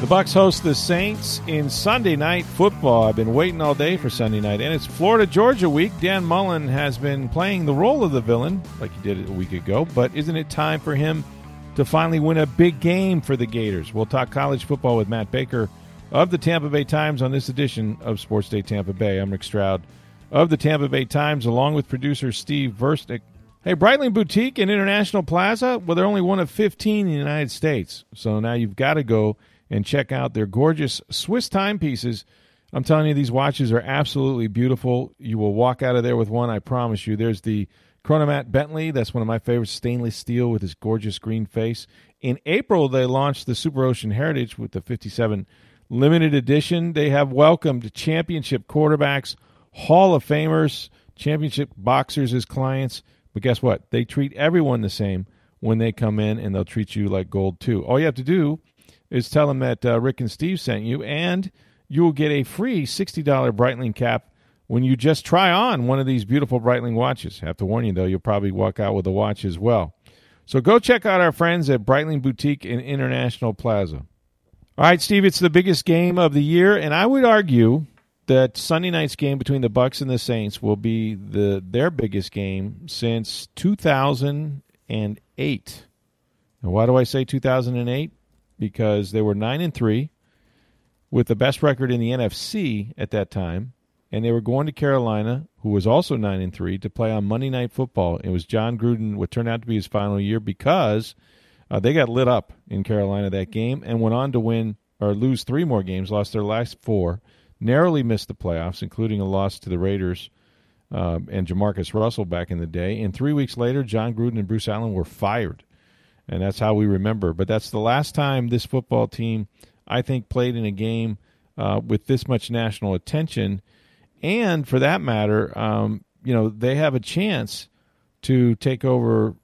The Bucks host the Saints in Sunday night football. I've been waiting all day for Sunday night, and it's Florida Georgia week. Dan Mullen has been playing the role of the villain like he did a week ago, but isn't it time for him to finally win a big game for the Gators? We'll talk college football with Matt Baker of the Tampa Bay Times on this edition of Sports Day Tampa Bay. I'm Rick Stroud of the Tampa Bay Times, along with producer Steve Versnick. Hey, Breitling Boutique and International Plaza, well, they're only one of 15 in the United States. So now you've got to go and check out their gorgeous Swiss timepieces. I'm telling you, these watches are absolutely beautiful. You will walk out of there with one, I promise you. There's the Chronomat Bentley. That's one of my favorites, stainless steel with this gorgeous green face. In April, they launched the Super Ocean Heritage with the 57 limited edition. They have welcomed championship quarterbacks, Hall of Famers, championship boxers as clients. But guess what? They treat everyone the same when they come in, and they'll treat you like gold too. All you have to do is tell them that uh, Rick and Steve sent you, and you will get a free $60 Breitling cap when you just try on one of these beautiful Breitling watches. I have to warn you, though, you'll probably walk out with a watch as well. So go check out our friends at Breitling Boutique in International Plaza. All right, Steve, it's the biggest game of the year, and I would argue that Sunday night's game between the Bucks and the Saints will be the their biggest game since 2008. And why do I say 2008? Because they were nine and three, with the best record in the NFC at that time, and they were going to Carolina, who was also nine and three, to play on Monday Night Football. It was Jon Gruden, what turned out to be his final year, because uh, they got lit up in Carolina that game and went on to win or lose three more games, lost their last four, narrowly missed the playoffs, including a loss to the Raiders. Um, and Jamarcus Russell back in the day. And three weeks later, Jon Gruden and Bruce Allen were fired and that's how we remember. But that's the last time this football team, I think, played in a game uh, with this much national attention, and for that matter, um, you know, they have a chance to take over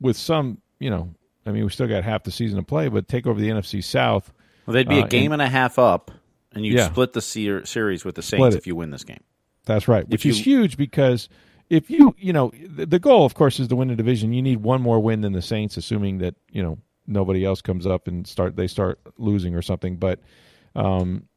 with some, you know, I mean, we still got half the season to play, but take over the NFC South. Well, they'd be a uh, game and, and a half up, and you Yeah. split the ser- series with the Saints if you win this game. That's right, which you- is huge because if you, you know, the, the goal, of course, is to win a division. You need one more win than the Saints, assuming that you know nobody else comes up and start they start losing or something. But um,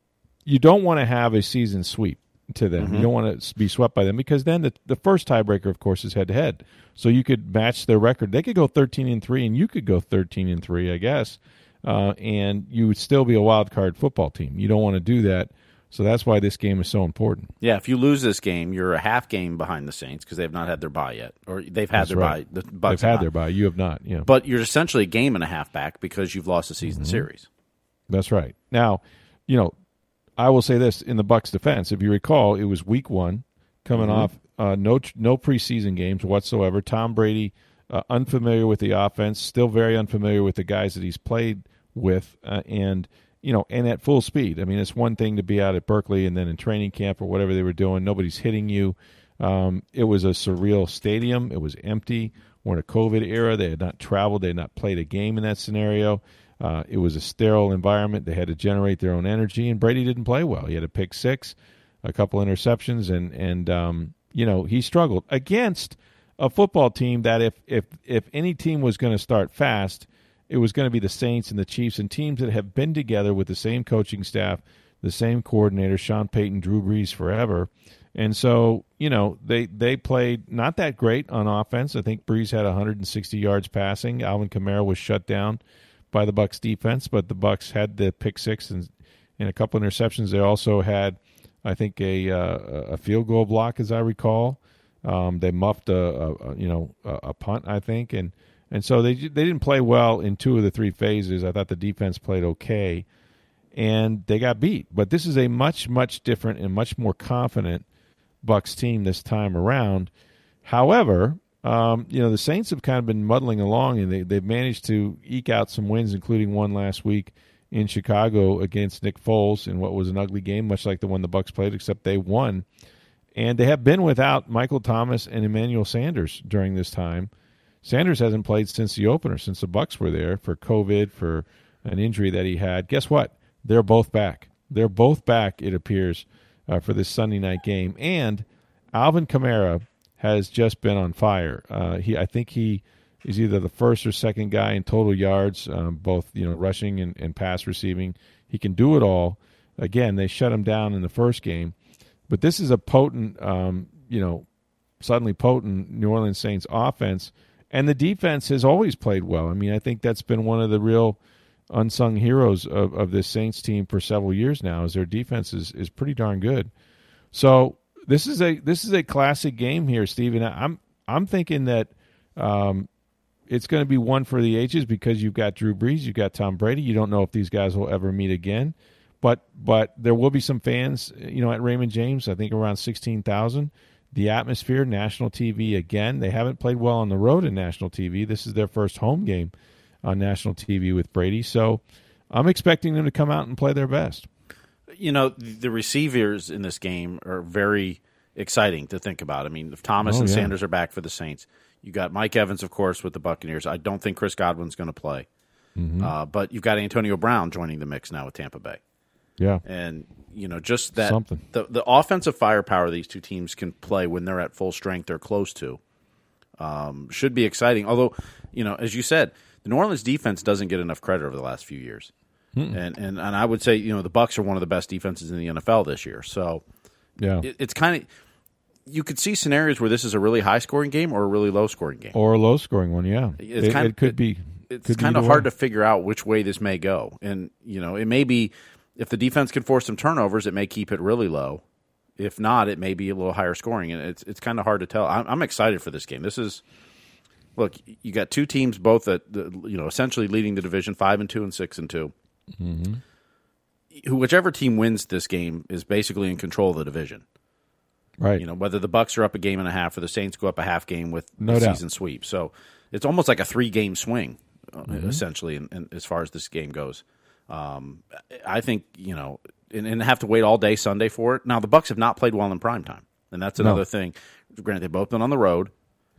you don't want to have a season sweep to them. You don't want to be swept by them because then the the first tiebreaker, of course, is head to head. So you could match their record. They could go thirteen and three, and you could go thirteen and three, I guess, uh, and you would still be a wild card football team. You don't want to do that. So that's why this game is so important. Yeah, if you lose this game, you're a half game behind the Saints because they have not had their bye yet, or they've had That's their right. bye. The Bucks They've had have their not. bye. You have not. Yeah. but you're essentially a game and a half back because you've lost the season Mm-hmm. series. That's right. Now, you know, I will say this in the Bucks' defense. If you recall, it was Week One, coming off uh, no no preseason games whatsoever. Tom Brady, uh, unfamiliar with the offense, still very unfamiliar with the guys that he's played with, uh, and you know, and at full speed. I mean, it's one thing to be out at Berkeley and then in training camp or whatever they were doing. Nobody's hitting you. Um, it was a surreal stadium. It was empty. We're in a COVID era. They had not traveled. They had not played a game in that scenario. Uh, it was a sterile environment. They had to generate their own energy, and Brady didn't play well. He had a pick six, a couple interceptions, and and um, you know he struggled against a football team that if if if any team was going to start fast, it was going to be the Saints and the Chiefs and teams that have been together with the same coaching staff, the same coordinator, Sean Payton, Drew Brees forever. And so, you know, they they played not that great on offense. I think Brees had 160 yards passing. Alvin Kamara was shut down by the Bucks defense, but the Bucks had the pick six and and a couple interceptions. They also had, I think, a uh, a field goal block, as I recall. Um, they muffed a, a, you know a punt, I think, and and so they they didn't play well in two of the three phases. I thought the defense played okay, and they got beat. But this is a much much different and much more confident Bucks team this time around. However, um, you know, the Saints have kind of been muddling along, and they they've managed to eke out some wins, including one last week in Chicago against Nick Foles in what was an ugly game, much like the one the Bucks played, except they won. And they have been without Michael Thomas and Emmanuel Sanders during this time. Sanders hasn't played since the opener, since the Bucks were there for COVID, for an injury that he had. Guess what? They're both back. They're both back. It appears uh, for this Sunday night game, and Alvin Kamara has just been on fire. Uh, he, I think he is either the first or second guy in total yards, um, both you know rushing and, and pass receiving. He can do it all. Again, they shut him down in the first game, but this is a potent, um, you know, suddenly potent New Orleans Saints offense, and the defense has always played well. I mean, I think that's been one of the real unsung heroes of, of this Saints team for several years now. Is their defense is, is pretty darn good. So this is a this is a classic game here, Stephen. I'm I'm thinking that um, it's going to be one for the ages because you've got Drew Brees, you've got Tom Brady. You don't know if these guys will ever meet again, but but there will be some fans, you know, at Raymond James. I think around sixteen thousand. The atmosphere, national TV again. They haven't played well on the road in national TV. This is their first home game on national TV with Brady. So I'm expecting them to come out and play their best. You know, the receivers in this game are very exciting to think about. I mean, if Thomas oh, and yeah. Sanders are back for the Saints, you got Mike Evans, of course, with the Buccaneers. I don't think Chris Godwin's going to play, mm-hmm. uh, but you've got Antonio Brown joining the mix now with Tampa Bay. Yeah, and you know just that Something. the the offensive firepower these two teams can play when they're at full strength or close to um, should be exciting. Although, you know, as you said, the New Orleans defense doesn't get enough credit over the last few years. Mm-mm. And, and and I would say you know the Bucks are one of the best defenses in the NFL this year. So yeah, it, it's kind of you could see scenarios where this is a really high scoring game or a really low scoring game or a low scoring one. Yeah, it's it, kind of, it could it, be. It's could kind of hard way. to figure out which way this may go, and you know it may be if the defense can force some turnovers, it may keep it really low. If not, it may be a little higher scoring, and it's it's kind of hard to tell. I'm, I'm excited for this game. This is look, you got two teams both at you know essentially leading the division, five and two and six and 2 mm-hmm. Whichever team wins this game is basically in control of the division. Right. You know whether the Bucks are up a game and a half or the Saints go up a half game with no the season sweep. So it's almost like a three game swing, uh, mm-hmm. essentially, in, in, as far as this game goes. Um, I think you know, and, and, have to wait all day Sunday for it. Now the Bucks have not played well in prime time, and that's another no. thing. Granted, they've both been on the road.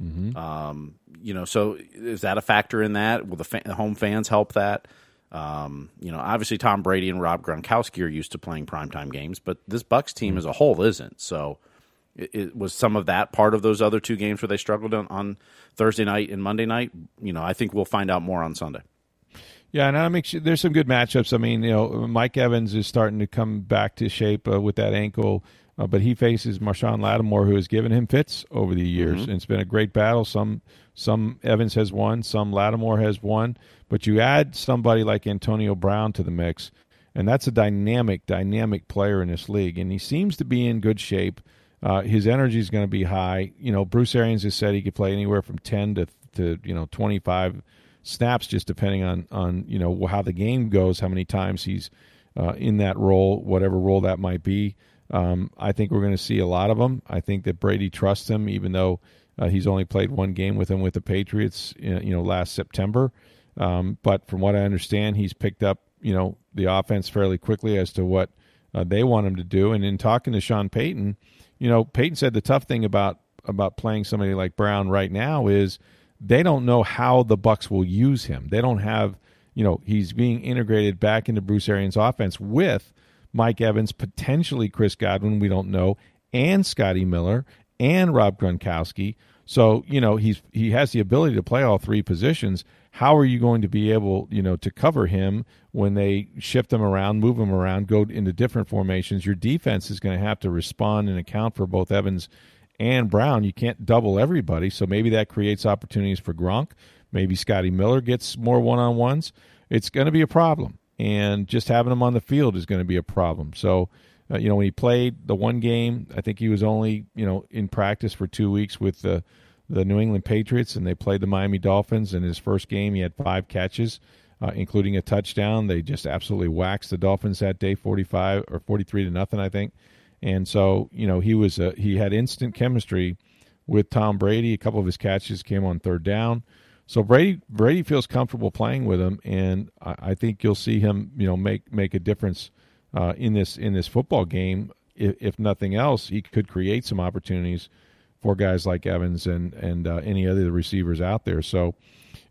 Mm-hmm. Um, you know, so is that a factor in that? Will the, fa- the home fans help that? Um, you know, obviously Tom Brady and Rob Gronkowski are used to playing primetime games, but this Bucks team mm-hmm. as a whole isn't. So, it, it, was some of that part of those other two games where they struggled on, on Thursday night and Monday night. You know, I think we'll find out more on Sunday. Yeah, and I make sure there's some good matchups. I mean, you know, Mike Evans is starting to come back to shape uh, with that ankle. Uh, but he faces Marshon Lattimore, who has given him fits over the years, mm-hmm. and it's been a great battle. Some some Evans has won, some Lattimore has won, but you add somebody like Antonio Brown to the mix, and that's a dynamic, dynamic player in this league, and he seems to be in good shape. Uh, his energy is going to be high. You know, Bruce Arians has said he could play anywhere from ten to to you know twenty five snaps, just depending on on you know how the game goes, how many times he's uh, in that role, whatever role that might be. Um, I think we're going to see a lot of them. I think that Brady trusts him, even though uh, he's only played one game with him with the Patriots, you know, last September. Um, but from what I understand, he's picked up, you know, the offense fairly quickly as to what uh, they want him to do. And in talking to Sean Payton, you know, Payton said the tough thing about about playing somebody like Brown right now is they don't know how the Bucks will use him. They don't have, you know, he's being integrated back into Bruce Arians' offense with Mike Evans, potentially Chris Godwin, we don't know, and Scotty Miller and Rob Gronkowski. So, you know, he's he has the ability to play all three positions. How are you going to be able, you know, to cover him when they shift him around, move him around, go into different formations? Your defense is going to have to respond and account for both Evans and Brown. You can't double everybody, so maybe that creates opportunities for Gronk. Maybe Scotty Miller gets more one-on-ones. It's going to be a problem and just having him on the field is going to be a problem. So, uh, you know, when he played the one game, I think he was only you know in practice for two weeks with the the New England Patriots, and they played the Miami Dolphins. In his first game, he had five catches, uh, including a touchdown. They just absolutely waxed the Dolphins that day, forty five or forty three to nothing, I think. And so, you know, he was a, he had instant chemistry with Tom Brady. A couple of his catches came on third down. So Brady Brady feels comfortable playing with him, and I, I think you'll see him, you know, make make a difference uh, in this in this football game. If, if, nothing else, he could create some opportunities for guys like Evans and and uh, any other receivers out there. So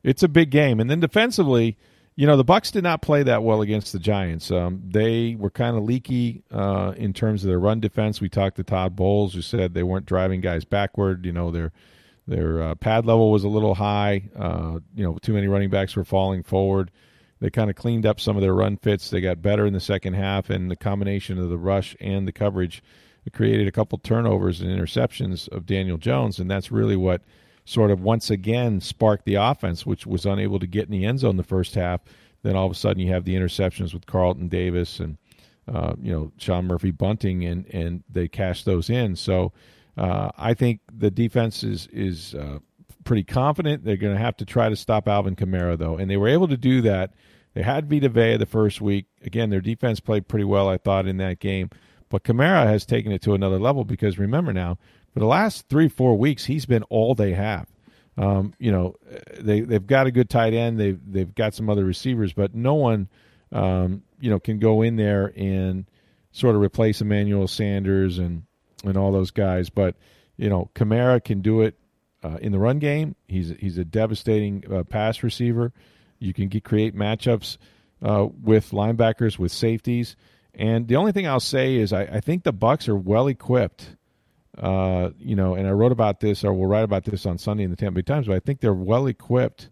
it's a big game. And then defensively, you know, the Bucks did not play that well against the Giants. Um, they were kind of leaky uh, in terms of their run defense. We talked to Todd Bowles, who said they weren't driving guys backward. You know, their their uh, pad level was a little high. Uh, you know, too many running backs were falling forward. They kind of cleaned up some of their run fits. They got better in the second half, and the combination of the rush and the coverage created a couple turnovers and interceptions of Daniel Jones, and that's really what sort of once again sparked the offense, which was unable to get in the end zone the first half. Then all of a sudden you have the interceptions with Carlton Davis and uh, you know Sean Murphy Bunting, and and they cash those in. So uh, I think the defense is is uh, pretty confident. They're going to have to try to stop Alvin Kamara though, and they were able to do that. They had Vita Vea the first week. Again, their defense played pretty well, I thought, in that game. But Kamara has taken it to another level because remember now, for the last three four weeks, he's been all they have. Um, you know, they they've got a good tight end. They've they've got some other receivers, but no one, um, you know, can go in there and sort of replace Emmanuel Sanders and and all those guys. But you know, Kamara can do it uh, in the run game. He's he's a devastating uh, pass receiver. You can get, create matchups uh, with linebackers, with safeties. And the only thing I'll say is I, I think the Bucks are well equipped uh, you know, and I wrote about this, or will write about this on Sunday in the Tampa Bay Times. But I think they're well equipped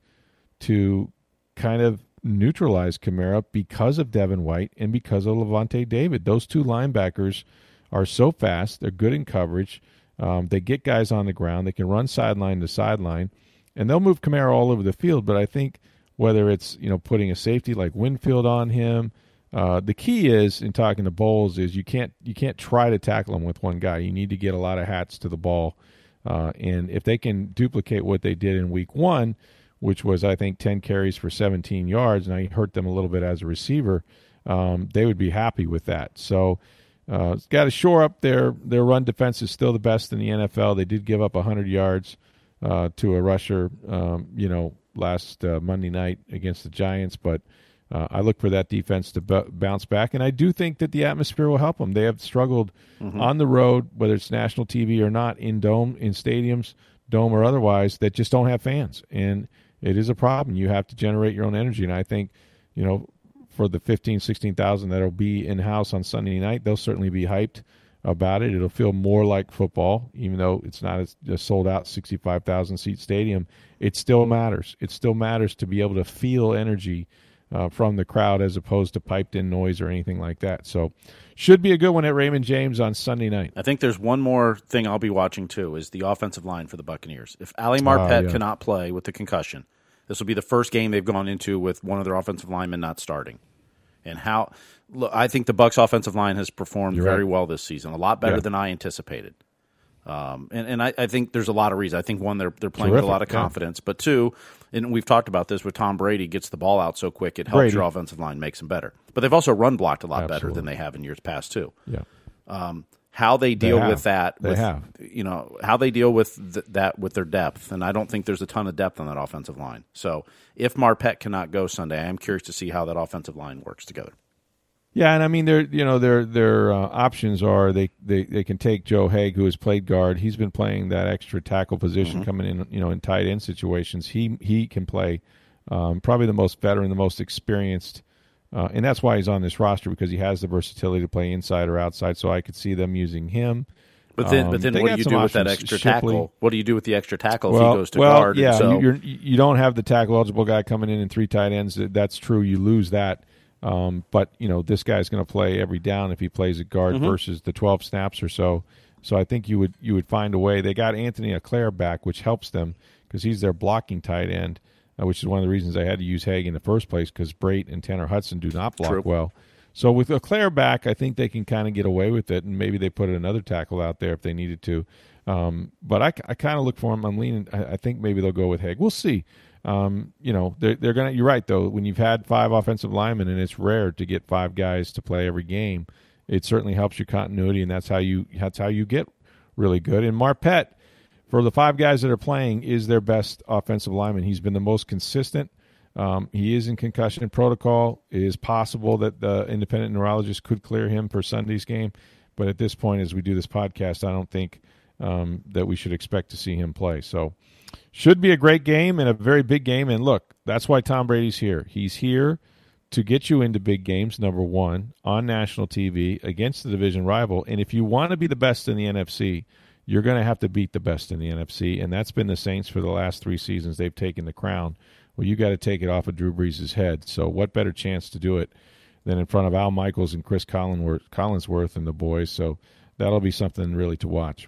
to kind of neutralize Kamara because of Devin White and because of Lavonte David. Those two linebackers are so fast; they're good in coverage. Um, they get guys on the ground. They can run sideline to sideline, and they'll move Kamara all over the field. But I think whether it's you know putting a safety like Winfield on him, uh, the key is in talking to Bowles is you can't you can't try to tackle them with one guy. You need to get a lot of hats to the ball, uh, and if they can duplicate what they did in Week One, which was I think ten carries for 17 yards, and I hurt them a little bit as a receiver, um, they would be happy with that. So. Uh, it's got to shore up their their run defense is still the best in the NFL. They did give up 100 yards uh, to a rusher, um, you know, last uh, Monday night against the Giants, but uh, I look for that defense to b- bounce back, and I do think that the atmosphere will help them. They have struggled mm-hmm. on the road, whether it's national TV or not, in dome, in stadiums, dome or otherwise, that just don't have fans, and it is a problem. You have to generate your own energy, and I think, you know, for the 15, 16,000 that'll be in house on Sunday night, they'll certainly be hyped about it. It'll feel more like football, even though it's not a, a sold out 65,000 seat stadium. It still matters. It still matters to be able to feel energy uh, from the crowd as opposed to piped in noise or anything like that. So, should be a good one at Raymond James on Sunday night. I think there's one more thing I'll be watching too is the offensive line for the Buccaneers. If Ali Marpet uh, yeah. cannot play with the concussion, this will be the first game they've gone into with one of their offensive linemen not starting. And how look, I think the Bucks offensive line has performed You're very right. well this season, a lot better yeah. than I anticipated. Um, and and I, I, think there's a lot of reasons. I think one, they're they're playing Terrific, with a lot of confidence, yeah. but two, and we've talked about this with Tom Brady gets the ball out so quick, it helps Brady. your offensive line makes them better. But they've also run blocked a lot Absolutely. better than they have in years past too. Yeah. Um, how they deal they with that, they with, have. you know, how they deal with th- that with their depth, and I don't think there's a ton of depth on that offensive line. So if Marpet cannot go Sunday, I am curious to see how that offensive line works together. Yeah, and I mean, their you know their their uh, options are they, they they can take Joe Haeg, who has played guard. He's been playing that extra tackle position, mm-hmm. coming in you know in tight end situations. He he can play um, probably the most veteran, the most experienced, uh, and that's why he's on this roster because he has the versatility to play inside or outside. So I could see them using him. But then, um, but then, what do you do with that extra Shipley. tackle? What do you do with the extra tackle well, if he goes to well, guard? Yeah, so... you're, you don't have the tackle eligible guy coming in in three tight ends. That's true. You lose that. Um, but you know this guy's going to play every down if he plays at guard mm-hmm. versus the 12 snaps or so. So I think you would you would find a way. They got Anthony Auclair back, which helps them because he's their blocking tight end, uh, which is one of the reasons I had to use Haeg in the first place because Brate and Tanner Hudson do not block True. well. So with Auclair back, I think they can kind of get away with it, and maybe they put another tackle out there if they needed to. Um, but I, I kind of look for him. I'm leaning. I, I think maybe they'll go with Haeg. We'll see. Um, you know, they're, they're going to, you're right, though. When you've had five offensive linemen, and it's rare to get five guys to play every game, it certainly helps your continuity, and that's how you, that's how you get really good. And Marpet, for the five guys that are playing, is their best offensive lineman. He's been the most consistent. Um, he is in concussion protocol. It is possible that the independent neurologist could clear him for Sunday's game, but at this point, as we do this podcast, I don't think um, that we should expect to see him play. So, should be a great game and a very big game. And look, that's why Tom Brady's here. He's here to get you into big games, number one, on national TV against the division rival. And if you want to be the best in the NFC, you're going to have to beat the best in the NFC. And that's been the Saints for the last three seasons. They've taken the crown. Well, you got to take it off of Drew Brees' head. So, what better chance to do it than in front of Al Michaels and Chris Collinsworth and the boys? So, that'll be something really to watch.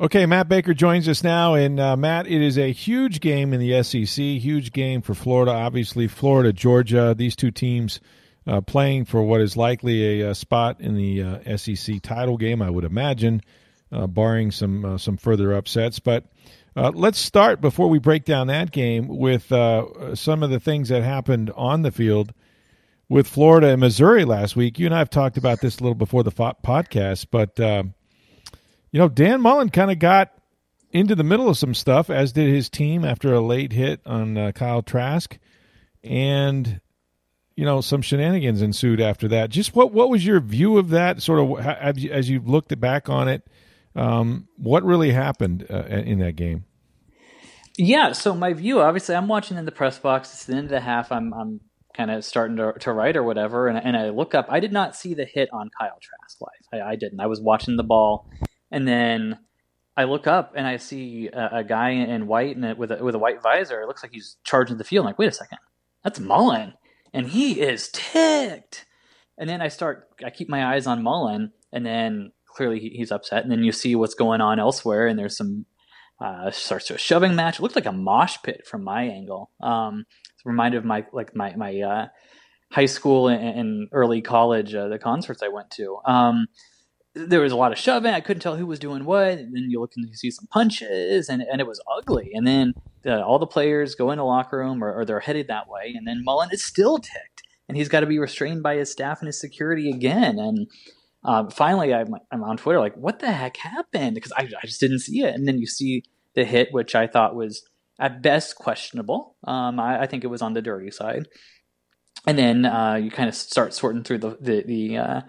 Okay, Matt Baker joins us now. And uh, Matt, it is a huge game in the SEC, huge game for Florida. Obviously, Florida, Georgia, these two teams uh, playing for what is likely a, a spot in the uh, SEC title game, I would imagine, uh, barring some uh, some further upsets. But uh, let's start before we break down that game with some of the things that happened on the field with Florida and Missouri last week. You and I have talked about this a little before the podcast, but you know, Dan Mullen kind of got into the middle of some stuff, as did his team after a late hit on uh, Kyle Trask, and you know some shenanigans ensued after that. Just what what was your view of that? Sort of as you, as you looked back on it, um, what really happened uh, in that game? Yeah, so my view, obviously, I'm watching in the press box. It's the end of the half. I'm I'm kind of starting to, to write or whatever, and, and I look up. I did not see the hit on Kyle Trask live. I, I didn't. I was watching the ball and then I look up and I see a, a guy in white and with a, with a white visor. It looks like he's charging the field. I'm like, wait a second, that's Mullen, and he is ticked. And then I start, I keep my eyes on Mullen, and then clearly he, he's upset. And then you see what's going on elsewhere, and there's some uh, starts to a shoving match. It looked like a mosh pit from my angle. Um, it's reminded of my like my my uh, high school and, and early college uh, the concerts I went to. Um, there was a lot of shoving. I couldn't tell who was doing what. And then you look and you see some punches, and, and it was ugly. And then uh, all the players go in the locker room, or, or, they're headed that way. And then Mullen is still ticked, and he's got to be restrained by his staff and his security again. And uh, finally, I'm, I'm on Twitter like, what the heck happened? Because I, I just didn't see it. And then you see the hit, which I thought was at best questionable. Um, I, I, think it was on the dirty side. And then uh, you kind of start sorting through the the, the uh,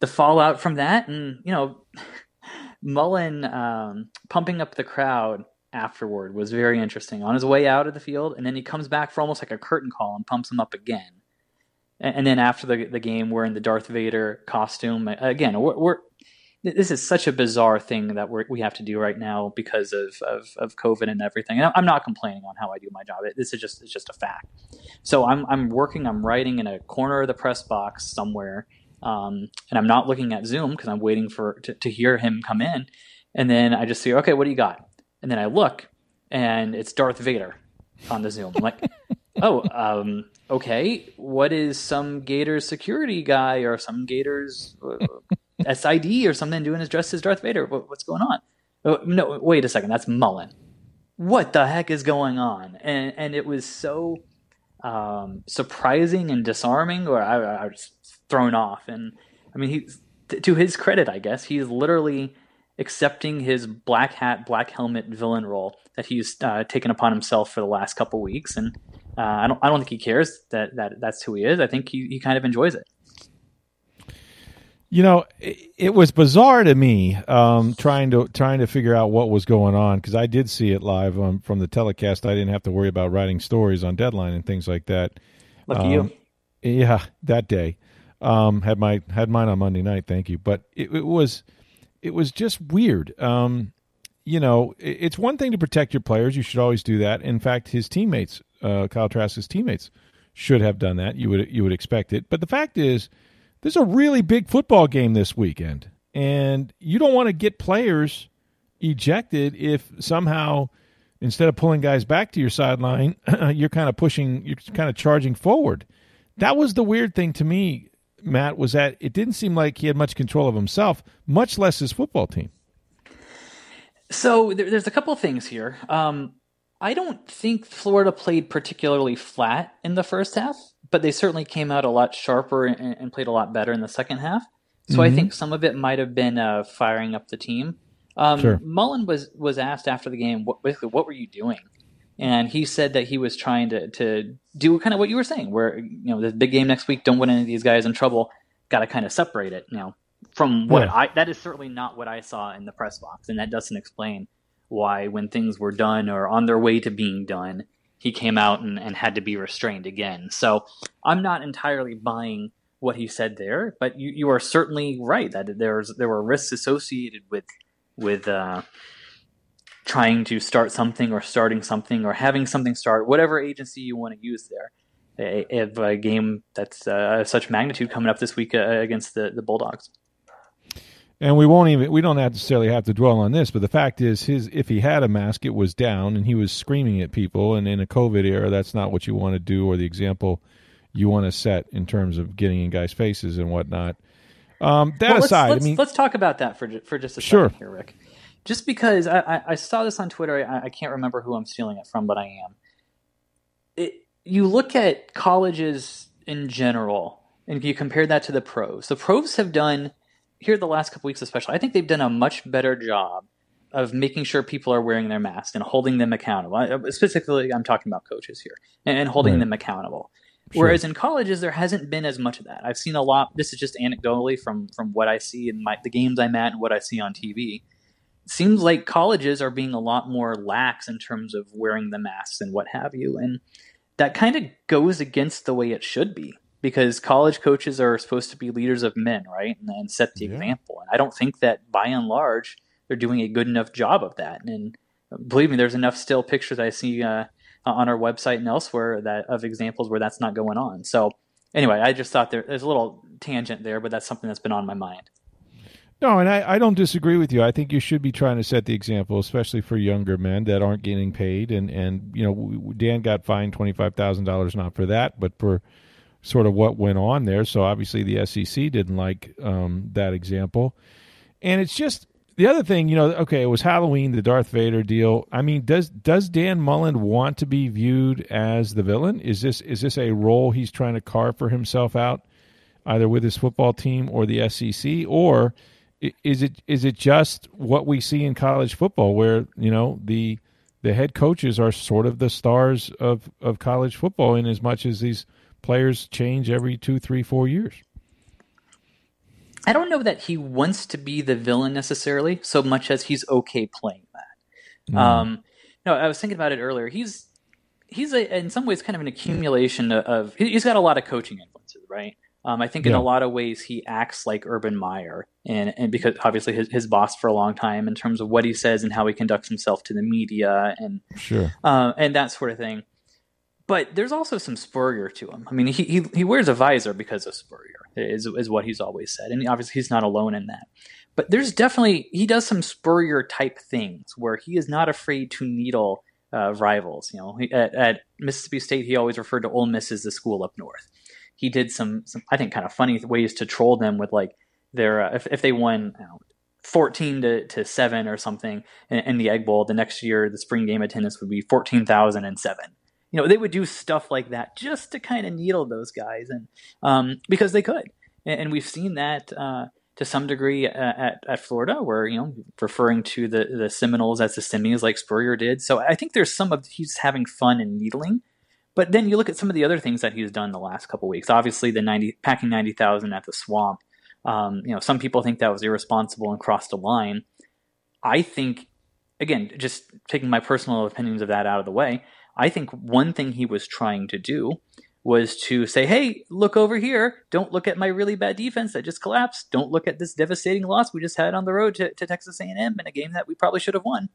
the fallout from that, and you know, Mullen um, pumping up the crowd afterward was very interesting. On his way out of the field, and then he comes back for almost like a curtain call and pumps him up again. And, and then after the the game, we're in the Darth Vader costume again. We're, we're this is such a bizarre thing that we we have to do right now because of, of, of COVID and everything. And I'm not complaining on how I do my job. It, this is just it's just a fact. So I'm I'm working. I'm writing in a corner of the press box somewhere, um, and I'm not looking at Zoom because I'm waiting for to, to hear him come in. And then I just see, okay, what do you got? And then I look, and it's Darth Vader on the Zoom. I'm like, oh, um, okay. What is some Gators security guy or some Gators uh, SID or something doing his dress as Darth Vader? What, what's going on? Oh, no, wait a second. That's Mullen. What the heck is going on? And and it was so um, surprising and disarming, or I, I was thrown off. And I mean, he to his credit, I guess he's literally accepting his black hat, black helmet villain role that he's uh, taken upon himself for the last couple weeks. And uh, I don't, I don't think he cares that, that that's who he is. I think he, he kind of enjoys it. You know, it, it was bizarre to me um, trying to trying to figure out what was going on because I did see it live um, from the telecast. I didn't have to worry about writing stories on deadline and things like that. Lucky um, you. Yeah, that day. Um, had my had mine on Monday night. Thank you. But it, it was it was just weird. Um, you know, it, it's one thing to protect your players. You should always do that. In fact, his teammates, uh, Kyle Trask's teammates, should have done that. You would you would expect it. But the fact is there's a really big football game this weekend, and you don't want to get players ejected if somehow instead of pulling guys back to your sideline, you're kind of pushing, you're kind of charging forward. That was the weird thing to me, Matt, was that it didn't seem like he had much control of himself, much less his football team. So there's a couple things here. Um, I don't think Florida played particularly flat in the first half, but they certainly came out a lot sharper and, and played a lot better in the second half. So mm-hmm. I think some of it might have been uh, firing up the team. Um, sure. Mullen was was asked after the game, what, basically, what were you doing? And he said that he was trying to to do kind of what you were saying, where you know the big game next week, don't want any of these guys in trouble. Got to kind of separate it. You know, from what yeah. I that is certainly not what I saw in the press box, and that doesn't explain why when things were done or on their way to being done, he came out and, and had to be restrained again. So I'm not entirely buying what he said there, but you, you are certainly right that there's there were risks associated with with uh, trying to start something or starting something or having something start, whatever agency you want to use there. If a game that's uh, such magnitude coming up this week uh, against the, the Bulldogs. And we won't even we don't necessarily have to dwell on this, but the fact is his if he had a mask it was down and he was screaming at people and in a COVID era that's not what you want to do or the example you want to set in terms of getting in guys' faces and whatnot. Um, that well, aside, let's, I mean, let's talk about that for for just a sure. second here, Rick. Just because I, I, I saw this on Twitter, I, I, can't remember who I'm stealing it from, but I am. It, you look at colleges in general, and you compare that to the pros. The pros have done here the last couple weeks, especially. I think they've done a much better job of making sure people are wearing their masks and holding them accountable. Uh, specifically, I'm talking about coaches here and, and holding right. them accountable. Sure. Whereas in colleges, there hasn't been as much of that. I've seen a lot. This is just anecdotally from from what I see in my the games I'm at and what I see on TV. It seems like colleges are being a lot more lax in terms of wearing the masks and what have you, and that kind of goes against the way it should be because college coaches are supposed to be leaders of men, right, and, and set the yeah. example. And I don't think that by and large they're doing a good enough job of that. And believe me, there's enough still pictures I see. Uh, uh, on our website and elsewhere that of examples where that's not going on. So anyway, I just thought there, there's a little tangent there, but that's something that's been on my mind. No, and I, I don't disagree with you. I think you should be trying to set the example, especially for younger men that aren't getting paid. And, and you know, Dan got fined twenty five thousand dollars not for that, but for sort of what went on there. So obviously the SEC didn't like um, that example, and it's just the other thing, you know, okay, it was Halloween, the Darth Vader deal. I mean, does does Dan Mullen want to be viewed as the villain? Is this is this a role he's trying to carve for himself out, either with his football team or the SEC, or is it is it just what we see in college football, where you know the the head coaches are sort of the stars of of college football, in as much as these players change every two, three, four years. I don't know that he wants to be the villain necessarily, so much as he's okay playing that. Mm. Um, no, I was thinking about it earlier. He's he's a, in some ways kind of an accumulation of. He's got a lot of coaching influences, right? Um, I think yeah. in a lot of ways he acts like Urban Meyer, and and because obviously his, his boss for a long time in terms of what he says and how he conducts himself to the media and sure uh, and that sort of thing but there's also some Spurrier to him. I mean, he, he, he wears a visor because of Spurrier, is, is what he's always said. And obviously, he's not alone in that. But there's definitely, he does some Spurrier type things where he is not afraid to needle uh, rivals. You know, he, at, at, Mississippi State, he always referred to Ole Miss as the school up north. He did some, some I think, kind of funny ways to troll them with like their, uh, if, if they won, know, 14 to, to 7 or something in, in, the Egg Bowl, the next year, the spring game attendance would be 14,007 you know, they would do stuff like that just to kind of needle those guys, and um, because they could, and, and we've seen that uh, to some degree at, at Florida, where you know, referring to the the Seminoles as the Simmies, like Spurrier did. So I think there's some of he's having fun and needling. But then you look at some of the other things that he's done the last couple weeks. Obviously, the ninety packing ninety thousand at the swamp. Um, you know, some people think that was irresponsible and crossed a line. I think, again, just taking my personal opinions of that out of the way, I think one thing he was trying to do was to say, hey, look over here. Don't look at my really bad defense that just collapsed. Don't look at this devastating loss we just had on the road to, to Texas A&M in a game that we probably should have won.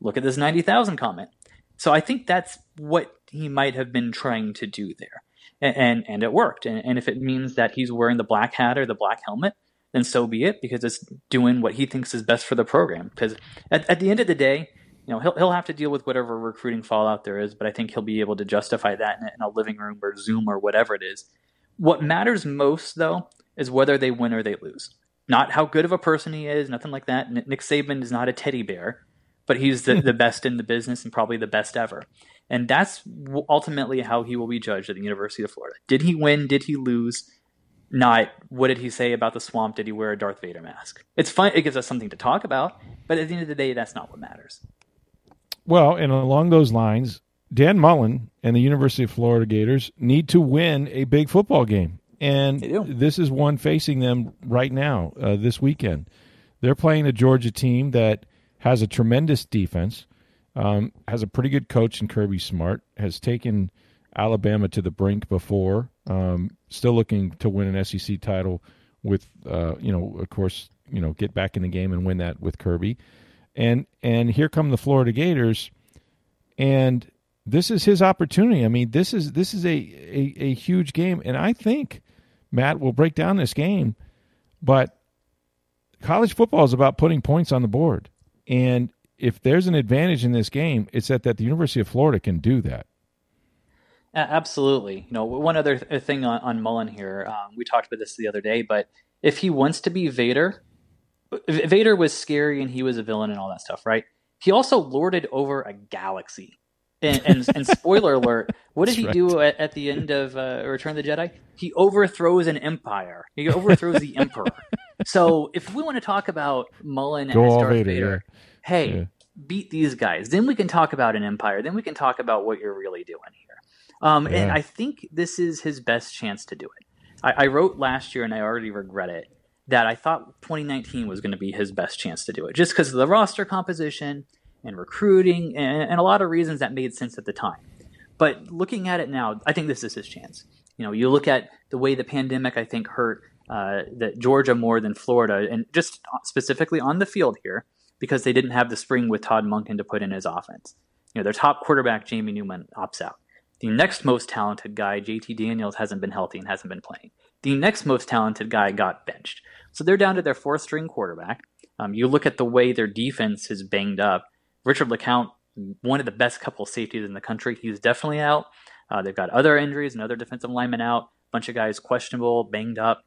Look at this 90,000 comment. So I think that's what he might have been trying to do there. and and, and it worked. And, and if it means that he's wearing the black hat or the black helmet, then so be it, because it's doing what he thinks is best for the program. Because at, at the end of the day, you know, he'll he'll have to deal with whatever recruiting fallout there is, but I think he'll be able to justify that in a, in a living room or Zoom or whatever it is. What matters most, though, is whether they win or they lose. Not how good of a person he is, nothing like that. Nick Saban is not a teddy bear, but he's the, the best in the business and probably the best ever. And that's ultimately how he will be judged at the University of Florida. Did he win? Did he lose? Not what did he say about the swamp? Did he wear a Darth Vader mask? It's fun. It gives us something to talk about, but at the end of the day, that's not what matters. Well, and along those lines, Dan Mullen and the University of Florida Gators need to win a big football game. And this is one facing them right now, uh, this weekend. They're playing a Georgia team that has a tremendous defense, um, has a pretty good coach in Kirby Smart, has taken Alabama to the brink before, um, still looking to win an SEC title with, uh, you know, of course, you know, get back in the game and win that with Kirby. And and here come the Florida Gators, and this is his opportunity. I mean, this is this is a, a, a huge game, and I think Matt will break down this game, but college football is about putting points on the board. And if there's an advantage in this game, it's that, that the University of Florida can do that. Absolutely. You know, one other thing on, on Mullen here, um, we talked about this the other day, but if he wants to be Vader, Vader was scary and he was a villain and all that stuff, right? He also lorded over a galaxy. And, and, and spoiler alert, what did he right. do at, at, the end of uh, Return of the Jedi? He overthrows an empire. He overthrows the Emperor. So if we want to talk about Mullen Go as Darth Vader, Vader yeah. hey, yeah. beat these guys. Then we can talk about an empire. Then we can talk about what you're really doing here. Um, yeah. And I think this is his best chance to do it. I, I wrote last year, and I already regret it, that I thought 2019 was going to be his best chance to do it, just because of the roster composition – and recruiting and, and a lot of reasons that made sense at the time. But looking at it now, I think this is his chance. You know, you look at the way the pandemic, I think, hurt uh, that Georgia more than Florida, and just specifically on the field here because they didn't have the spring with Todd Monken to put in his offense. You know, their top quarterback Jamie Newman opts out. The next most talented guy, JT Daniels, hasn't been healthy and hasn't been playing. The next most talented guy got benched. So they're down to their fourth string quarterback. Um, you look at the way their defense is banged up. Richard LeCounte, one of the best couple safeties in the country, he's definitely out. Uh, they've got other injuries and other defensive linemen out. A bunch of guys questionable, banged up.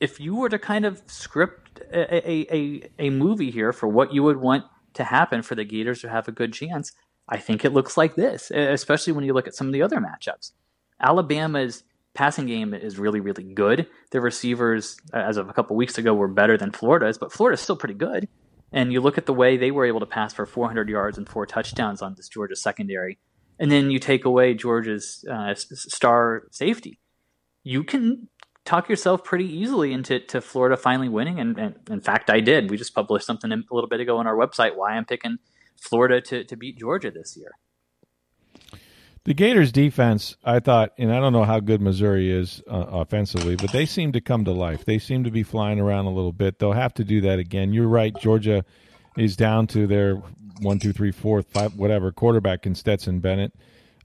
If you were to kind of script a, a, a, a movie here for what you would want to happen for the Gators to have a good chance, I think it looks like this, especially when you look at some of the other matchups. Alabama's passing game is really, really good. Their receivers, as of a couple weeks ago, were better than Florida's, but Florida's still pretty good. And you look at the way they were able to pass for 400 yards and four touchdowns on this Georgia secondary, and then you take away Georgia's uh, star safety, you can talk yourself pretty easily into to Florida finally winning. And, and, in fact, I did. We just published something a little bit ago on our website why I'm picking Florida to, to beat Georgia this year. The Gators defense, I thought, and I don't know how good Missouri is uh, offensively, but they seem to come to life. They seem to be flying around a little bit. They'll have to do that again. You're right. Georgia is down to their one, two, three, four, five, whatever quarterback in Stetson Bennett.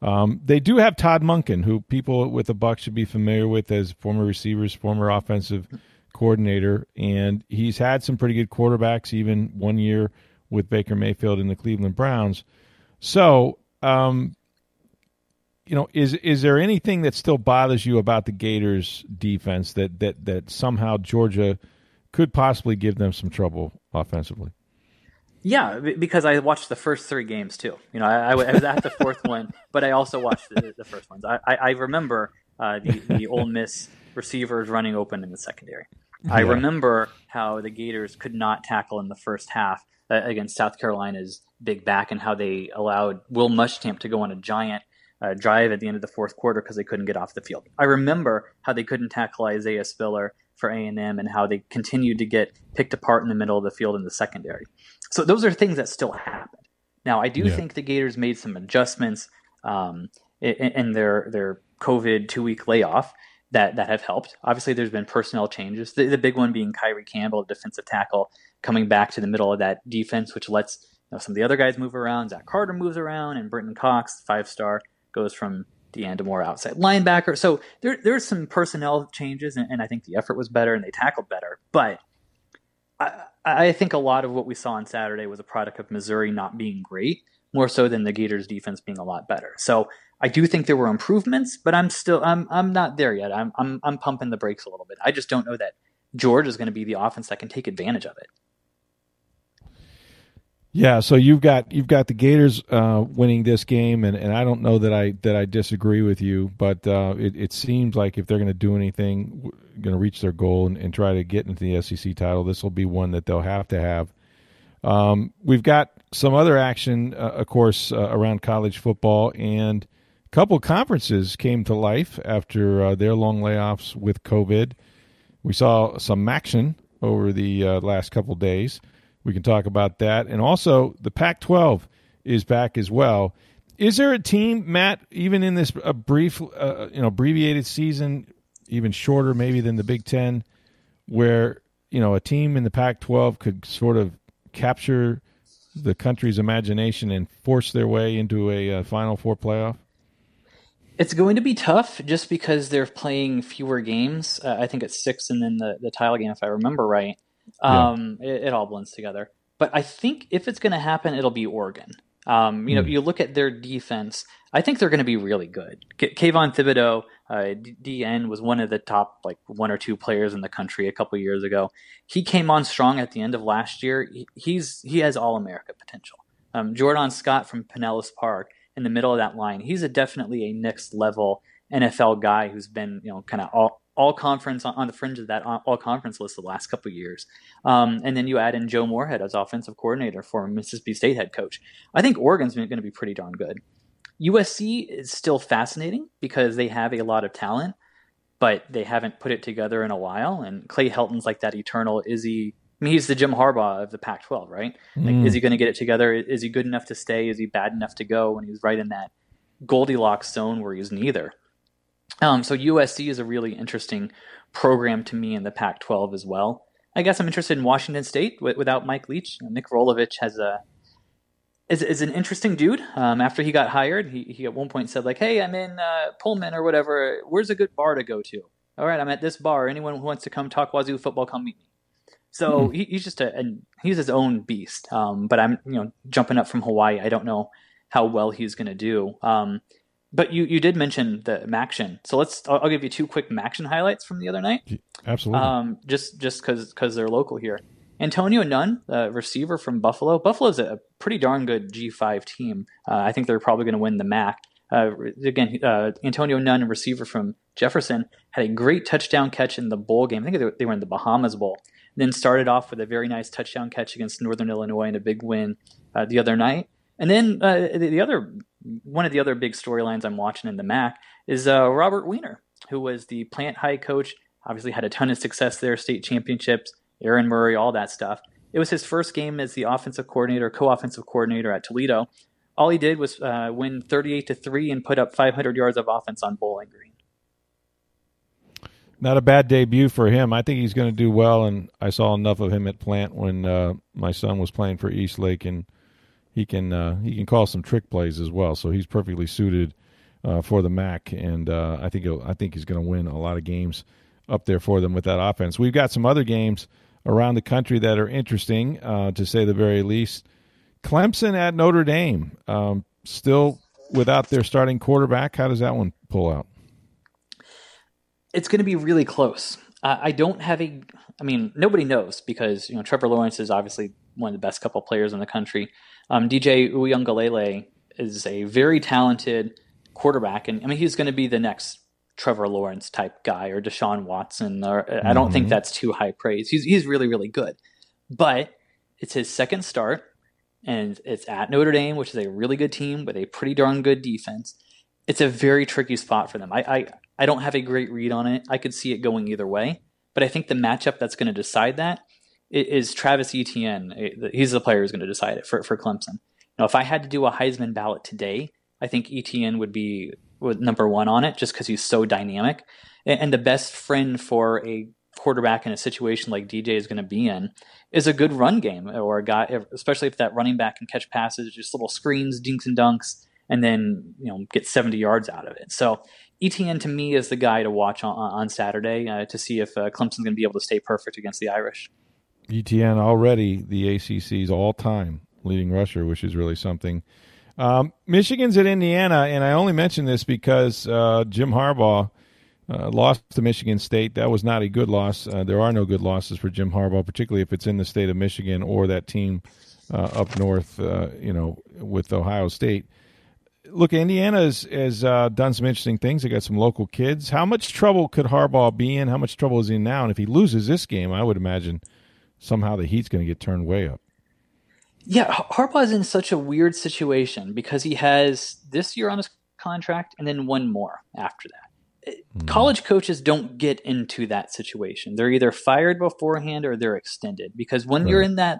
Um, they do have Todd Monken, who people with the Bucks should be familiar with as former receivers, former offensive coordinator, and he's had some pretty good quarterbacks, even one year with Baker Mayfield in the Cleveland Browns. So um, you know, is is there anything that still bothers you about the Gators defense that that that somehow Georgia could possibly give them some trouble offensively? Yeah, because I watched the first three games too. You know, I, I was at the fourth one, but I also watched the, the first ones. I, I remember uh, the the Ole Miss receivers running open in the secondary. I remember how the Gators could not tackle in the first half uh, against South Carolina's big back, and how they allowed Will Muschamp to go on a giant uh, drive at the end of the fourth quarter because they couldn't get off the field. I remember how they couldn't tackle Isaiah Spiller for A&M and how they continued to get picked apart in the middle of the field in the secondary. So those are things that still happen. Now, I do yeah. think the Gators made some adjustments um, in, in their their COVID two week layoff that that have helped. Obviously, there's been personnel changes. The, the big one being Kyree Campbell, defensive tackle, coming back to the middle of that defense, which lets you know, some of the other guys move around. Zach Carter moves around, and Brenton Cox, five star, goes from Deanna more outside linebacker. So there there's some personnel changes, and, and, I think the effort was better and they tackled better. But I, I think a lot of what we saw on Saturday was a product of Missouri not being great, more so than the Gators' defense being a lot better. So I do think there were improvements, but I'm still I'm I'm not there yet. I'm I'm I'm pumping the brakes a little bit. I just don't know that George is going to be the offense that can take advantage of it. Yeah, so you've got you've got the Gators uh, winning this game, and, and I don't know that I that I disagree with you, but uh, it, it seems like if they're going to do anything, going to reach their goal and, and, try to get into the SEC title, this will be one that they'll have to have. Um, we've got some other action, uh, of course, uh, around college football, and a couple conferences came to life after uh, their long layoffs with COVID. We saw some action over the uh, last couple days. We can talk about that. And also, the Pac 12 is back as well. Is there a team, Matt, even in this brief, uh, you know, abbreviated season, even shorter maybe than the Big Ten, where you know a team in the Pac-12 could sort of capture the country's imagination and force their way into a uh, Final Four playoff? It's going to be tough just because they're playing fewer games. Uh, I think it's six, and then the the title game, if I remember right. Um, yeah. it, it, all blends together. But I think if it's going to happen, it'll be Oregon. Um, you know, mm. you look at their defense. I think they're going to be really good. K- Kayvon Thibodeaux, uh, DN, was one of the top like one or two players in the country a couple years ago. He came on strong at the end of last year. He, he's he has all America potential. Um, Jordan Scott from Pinellas Park in the middle of that line. He's a definitely a next level NFL guy who's been you know kind of all all conference on, the fringe of that all conference list the last couple years. Um, and then you add in Joe Moorhead as offensive coordinator for Mississippi State head coach. I think Oregon's going to be pretty darn good. USC is still fascinating because they have a lot of talent, but they haven't put it together in a while. And Clay Helton's like that eternal is he? I mean, he's the Jim Harbaugh of the Pac-12, right? Like, mm. is he going to get it together? Is he good enough to stay? Is he bad enough to go? When he's right in that Goldilocks zone where he's neither. Um, so USC is a really interesting program to me in the Pac-12 as well. I guess I'm interested in Washington State without Mike Leach. Nick Rolovich has a is, is an interesting dude. Um, after he got hired, he, he at one point said like, "Hey, I'm in uh, Pullman or whatever. Where's a good bar to go to? All right, I'm at this bar. Anyone who wants to come talk Wazzu football, come meet me." So hmm. he, he's just a, a, he's his own beast. Um, but I'm you know jumping up from Hawaii. I don't know how well he's going to do. Um, but you, you did mention the MACtion, so let's. I'll, I'll, give you two quick MACtion highlights from the other night. Absolutely. Um, just just because because they're local here. Antonio Nunn, uh, receiver from Buffalo. Buffalo's a pretty darn good G5 team. Uh, I think they're probably going to win the MAC. Uh, again, uh, Antonio Nunn, receiver from Jefferson, had a great touchdown catch in the bowl game. I think they were in the Bahamas Bowl. Then started off with a very nice touchdown catch against Northern Illinois in a big win uh, the other night. And then uh, the, the, other one of the other big storylines I'm watching in the MAC is uh, Robert Weiner, who was the Plant High coach. Obviously, had a ton of success there, state championships, Aaron Murray, all that stuff. It was his first game as the offensive coordinator, co-offensive coordinator at Toledo. All he did was uh, win 38 to three and put up 500 yards of offense on Bowling Green. Not a bad debut for him. I think he's going to do well, and I saw enough of him at Plant when uh, my son was playing for East Lake and he can uh, he can call some trick plays as well. So he's perfectly suited uh, for the MAC, and uh, I think I think he's going to win a lot of games up there for them with that offense. We've got some other games around the country that are interesting, uh, to say the very least. Clemson at Notre Dame, um, still without their starting quarterback. How does that one pull out? It's going to be really close. I don't have a. I mean, nobody knows because you know Trevor Lawrence is obviously one of the best couple players in the country. Um, DJ Uiagalelei is a very talented quarterback, and I mean he's going to be the next Trevor Lawrence type guy or Deshaun Watson. Or mm-hmm. I don't mm-hmm. think that's too high praise. He's he's really really good, but it's his second start, and it's at Notre Dame, which is a really good team with a pretty darn good defense. It's a very tricky spot for them. I I, I don't have a great read on it. I could see it going either way, but I think the matchup that's going to decide that is Travis Etienne. He's the player who's going to decide it for for Clemson. Now, if I had to do a Heisman ballot today, I think Etienne would be number one on it just because he's so dynamic. And the best friend for a quarterback in a situation like DJ is going to be in is a good run game or a guy, especially if that running back can catch passes, just little screens, dinks and dunks, and then you know get 70 yards out of it. So Etienne to me is the guy to watch on, on Saturday uh, to see if uh, Clemson's going to be able to stay perfect against the Irish. Etienne already the ACC's all-time leading rusher, which is really something. Um, Michigan's at Indiana, and I only mention this because uh, Jim Harbaugh uh, lost to Michigan State. That was not a good loss. Uh, there are no good losses for Jim Harbaugh, particularly if it's in the state of Michigan or that team uh, up north, uh, you know, with Ohio State. Look, Indiana has, has uh, done some interesting things. They got some local kids. How much trouble could Harbaugh be in? How much trouble is he in now? And if he loses this game, I would imagine somehow the heat's going to get turned way up. Yeah, Harbaugh's in such a weird situation because he has this year on his contract and then one more after that mm. college coaches don't get into that situation. They're either fired beforehand or they're extended because when right. you're in that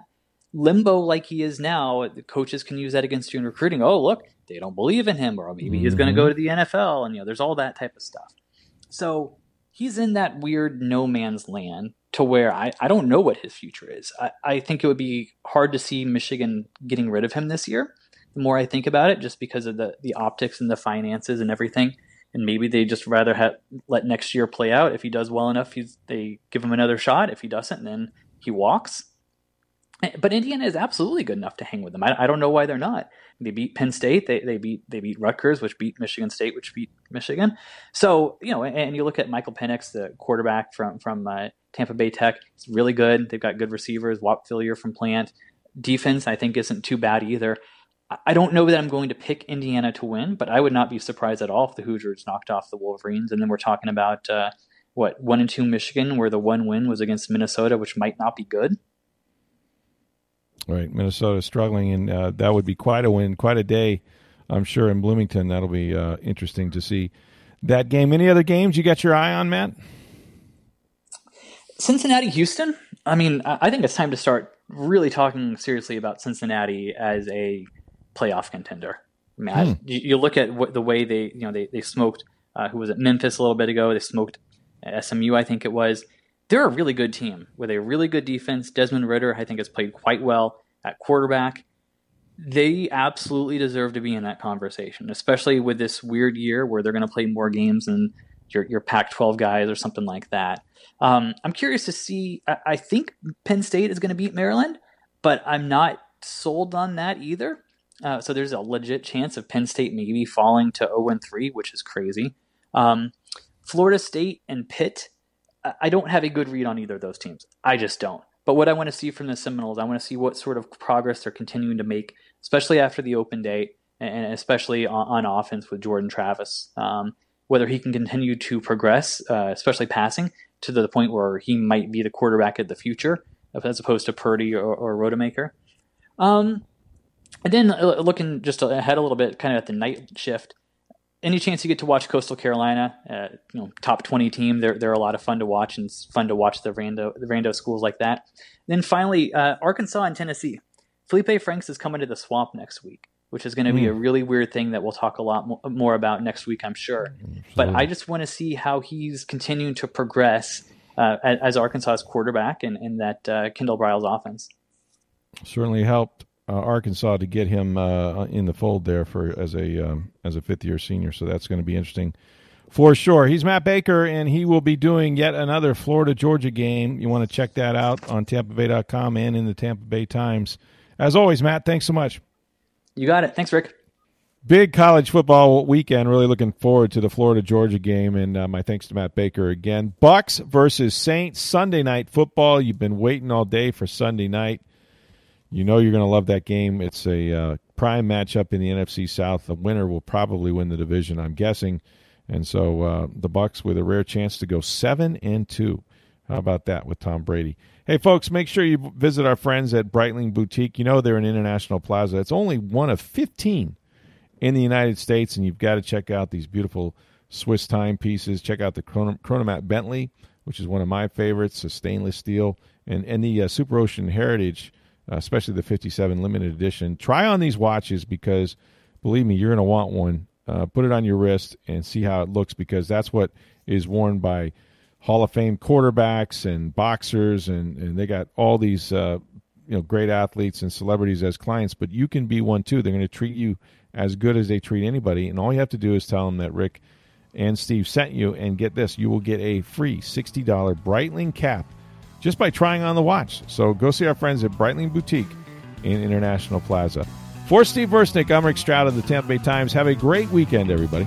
limbo like he is now, the coaches can use that against you in recruiting. Oh, look, they don't believe in him, or maybe mm-hmm. he's going to go to the NFL, and you know, there's all that type of stuff. So he's in that weird no man's land to where I, I don't know what his future is. I, I think it would be hard to see Michigan getting rid of him this year. The more I think about it, just because of the the optics and the finances and everything and maybe they just rather have, let next year play out. If he does well enough, he's, they give him another shot. If he doesn't, then he walks. But Indiana is absolutely good enough to hang with them. I, I don't know why they're not. They beat Penn State. They, they beat they beat Rutgers, which beat Michigan State, which beat Michigan. So you know, and, and you look at Michael Penix, the quarterback from from uh, Tampa Bay Tech. It's really good. They've got good receivers. Whop Philyor from Plant. Defense, I think, isn't too bad either. I don't know that I'm going to pick Indiana to win, but I would not be surprised at all if the Hoosiers knocked off the Wolverines. And then we're talking about uh, what one and two Michigan, where the one win was against Minnesota, which might not be good. Right, Minnesota struggling, and uh, that would be quite a win, quite a day, I'm sure in Bloomington. That'll be uh, interesting to see that game. Any other games you got your eye on, Matt? Cincinnati, Houston. I mean, I think it's time to start really talking seriously about Cincinnati as a playoff contender. Mean, hmm. You, you, look at what, the way they, you know, they, they smoked, uh, who was it, Memphis a little bit ago. They smoked SMU, I think it was. They're a really good team with a really good defense. Desmond Ridder, I think, has played quite well at quarterback. They absolutely deserve to be in that conversation, especially with this weird year where they're going to play more games than your, your Pac 12 guys or something like that. Um, I'm curious to see. I, I think Penn State is going to beat Maryland, but I'm not sold on that either. Uh, so there's a legit chance of Penn State maybe falling to 0 3, which is crazy. Um, Florida State and Pitt, I don't have a good read on either of those teams. I just don't. But what I want to see from the Seminoles, I want to see what sort of progress they're continuing to make, especially after the open date, and especially on, on offense with Jordan Travis. Um, whether he can continue to progress, uh, especially passing, to the point where he might be the quarterback of the future, as opposed to Purdy or, or Rodemaker. Um, and then uh, looking just ahead a little bit, kind of at the night shift, any chance you get to watch Coastal Carolina, uh, you know, top twenty team, they're they're a lot of fun to watch, and it's fun to watch the rando the rando schools like that. And then finally, uh, Arkansas and Tennessee. Feleipe Franks is coming to the Swamp next week, which is going to mm. be a hmm. really weird thing that we'll talk a lot more about next week, I'm sure. Absolutely. But I just want to see how he's continuing to progress uh, as Arkansas's quarterback and, and that uh, Kendall Briles offense. Certainly helped uh, Arkansas to get him uh, in the fold there for as a um, as a fifth year senior. So that's going to be interesting for sure. He's Matt Baker, and he will be doing yet another Florida Georgia game. You want to check that out on TampaBay.com and in the Tampa Bay Times. As always, Matt, thanks so much. You got it. Thanks, Rick. Big college football weekend. Really looking forward to the Florida Georgia game, and uh, my thanks to Matt Baker again. Bucs versus Saints Sunday night football. You've been waiting all day for Sunday night. You know you're going to love that game. It's a uh, prime matchup in the NFC South. The winner will probably win the division, I'm guessing. And so uh, the Bucs with a rare chance to go seven and two. How about that with Tom Brady? Hey, folks, make sure you visit our friends at Breitling Boutique. You know they're in International Plaza. It's only one of 15 in the United States, and you've got to check out these beautiful Swiss timepieces. Check out the Chronomat Bentley, which is one of my favorites, a stainless steel, and, and the uh, Superocean Heritage especially the 57 limited edition. Try on these watches because, believe me, you're going to want one. Uh, put it on your wrist and see how it looks because that's what is worn by Hall of Fame quarterbacks and boxers, and, and they got all these uh, you know great athletes and celebrities as clients, but you can be one too. They're going to treat you as good as they treat anybody, and all you have to do is tell them that Rick and Steve sent you, and get this, you will get a free sixty dollar Breitling cap just by trying on the watch. So go see our friends at Breitling Boutique in International Plaza. For Steve Versnick, I'm Rick Stroud of the Tampa Bay Times. Have a great weekend, everybody.